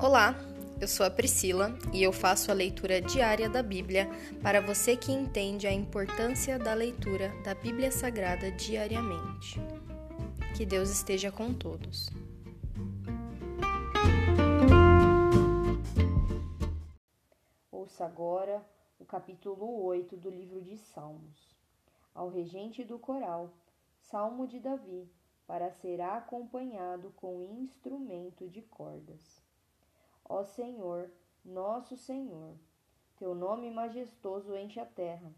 Olá, eu sou a Priscila e eu faço a leitura diária da Bíblia para você que entende a importância da leitura da Bíblia Sagrada diariamente. Que Deus esteja com todos. Ouça agora o capítulo 8 do livro de Salmos. Ao regente do coral, Salmo de Davi, para ser acompanhado com instrumento de cordas. Ó Senhor, nosso Senhor, teu nome majestoso enche a terra.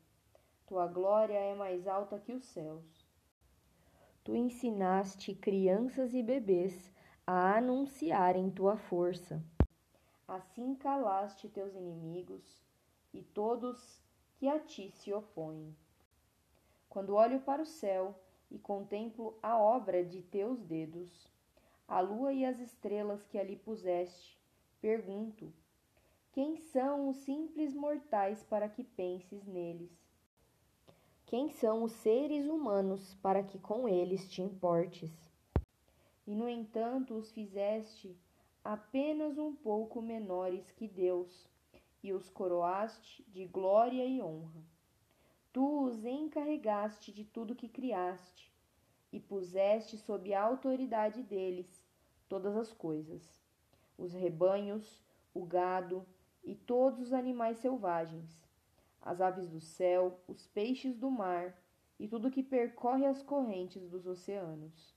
Tua glória é mais alta que os céus. Tu ensinaste crianças e bebês a anunciarem tua força. Assim calaste teus inimigos e todos que a ti se opõem. Quando olho para o céu e contemplo a obra de teus dedos, a lua e as estrelas que ali puseste, Pergunto: quem são os simples mortais para que penses neles? Quem são os seres humanos para que com eles te importes? E no entanto os fizeste apenas um pouco menores que Deus, e os coroaste de glória e honra. Tu os encarregaste de tudo que criaste, e puseste sob a autoridade deles todas as coisas os rebanhos, o gado e todos os animais selvagens, as aves do céu, os peixes do mar e tudo que percorre as correntes dos oceanos.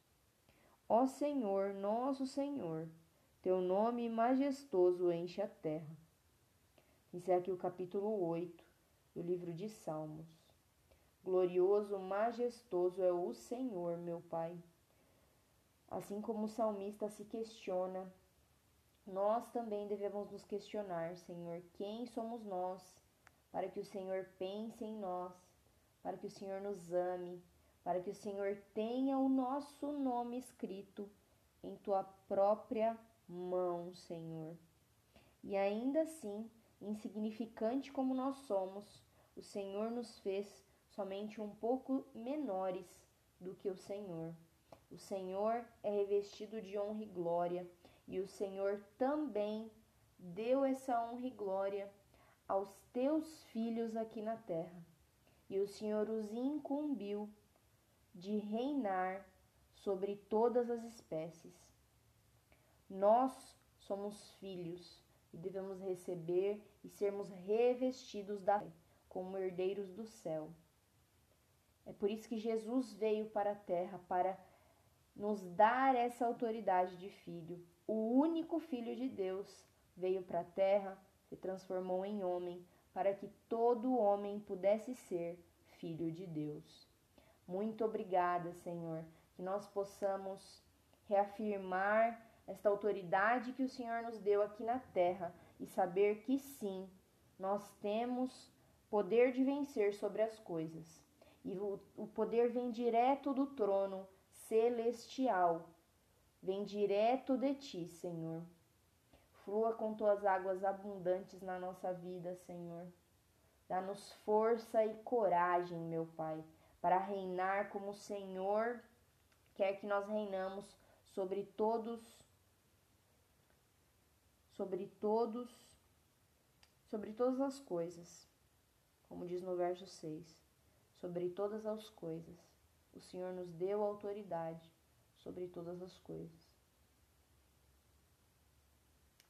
Ó Senhor, nosso Senhor, teu nome majestoso enche a terra. Encerra aqui o capítulo 8 do livro de Salmos. Glorioso, majestoso é o Senhor, meu Pai. Assim como o salmista se questiona nós também devemos nos questionar, Senhor, quem somos nós, para que o Senhor pense em nós, para que o Senhor nos ame, para que o Senhor tenha o nosso nome escrito em tua própria mão, Senhor. E ainda assim, insignificante como nós somos, o Senhor nos fez somente um pouco menores do que o Senhor. O Senhor é revestido de honra e glória e o Senhor também deu essa honra e glória aos teus filhos aqui na terra. E o Senhor os incumbiu de reinar sobre todas as espécies. Nós somos filhos e devemos receber e sermos revestidos da fé como herdeiros do céu. É por isso que Jesus veio para a terra para nos dar essa autoridade de filho o único Filho de Deus veio para a terra, se transformou em homem, para que todo homem pudesse ser filho de Deus. Muito obrigada, Senhor, que nós possamos reafirmar esta autoridade que o Senhor nos deu aqui na terra e saber que sim, nós temos poder de vencer sobre as coisas. E o, o poder vem direto do trono celestial vem direto de ti, Senhor. Flua com tuas águas abundantes na nossa vida, Senhor. Dá-nos força e coragem, meu Pai, para reinar como o Senhor quer que nós reinamos sobre todos, sobre todos, sobre todas as coisas. Como diz no verso 6, sobre todas as coisas. O Senhor nos deu autoridade sobre todas as coisas.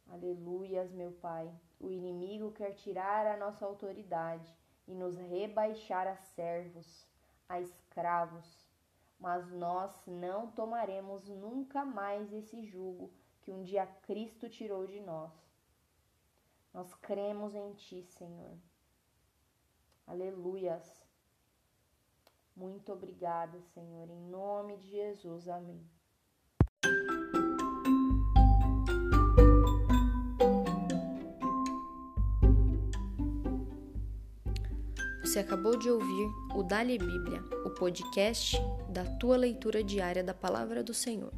Aleluias, meu Pai. O inimigo quer tirar a nossa autoridade e nos rebaixar a servos, a escravos, mas nós não tomaremos nunca mais esse jugo que um dia Cristo tirou de nós. Nós cremos em Ti, Senhor. Aleluias. Muito obrigada, Senhor, em nome de Jesus. Amém. Você acabou de ouvir o Dali Bíblia, o podcast da tua leitura diária da palavra do Senhor.